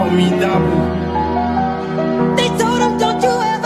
Formidables. They told him, don't you ever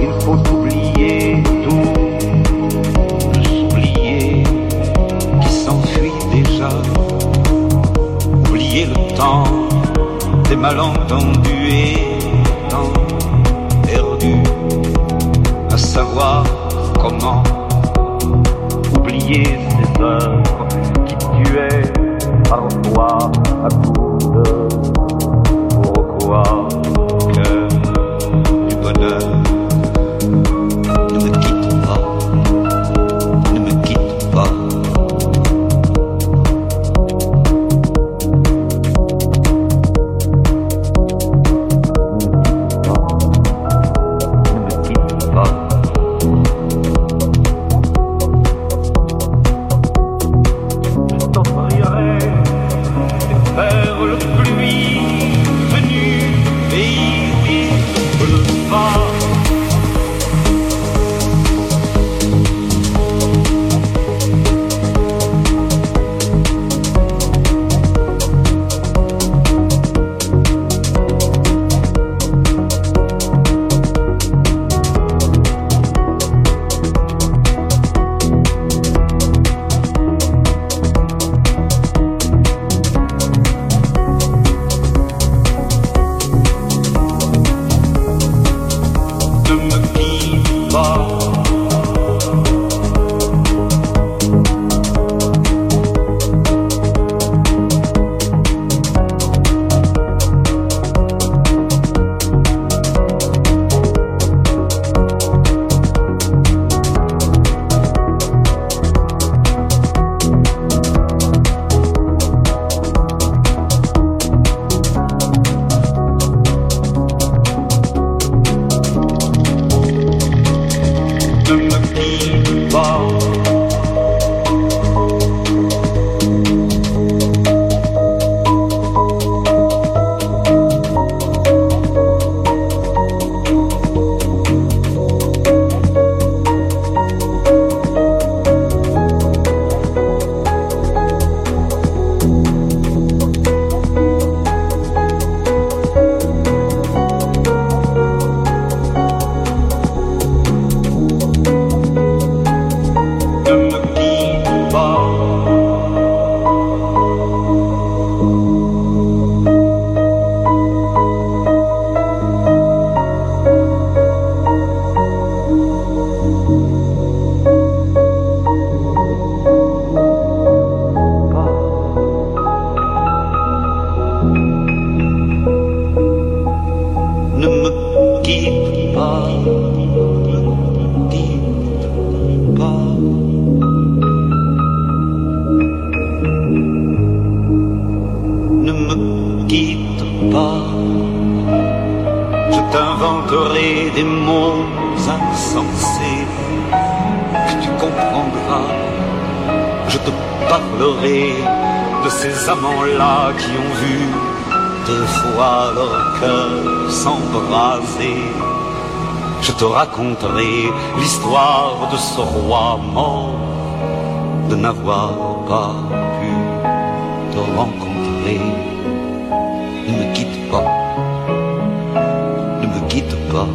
Il faut oublier tout, oublier qui s'enfuit déjà. Oublier le temps des malentendus et temps perdus à savoir comment oublier ces heures qui tuaient parfois à coup de pourquoi love. S'embraser. Je te raconterai l'histoire de ce roi mort, de n'avoir pas pu te rencontrer. Ne me quitte pas, ne me quitte pas,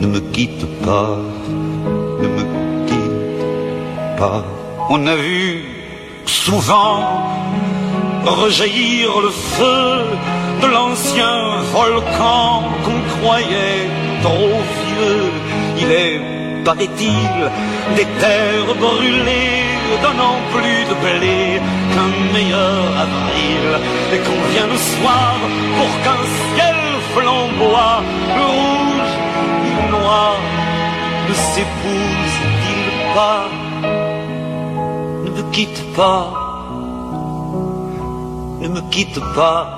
ne me quitte pas, ne me quitte pas. On a vu souvent rejaillir le feu de l'ancien volcan qu'on croyait trop vieux. Il est, paraît-il, des terres brûlées, donnant plus de blé qu'un meilleur avril. Et qu'on vient le soir pour qu'un ciel flamboie, le rouge et le noir ne s'épousent-ils pas Ne me quitte pas ne me quitte pas,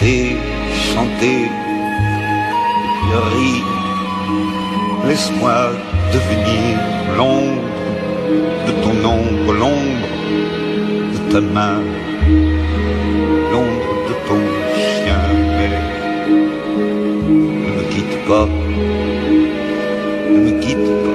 chanter rire. Laisse-moi devenir l'ombre de ton ombre, l'ombre de ta main, l'ombre de ton chien. Mais ne me quitte pas, ne me quitte pas.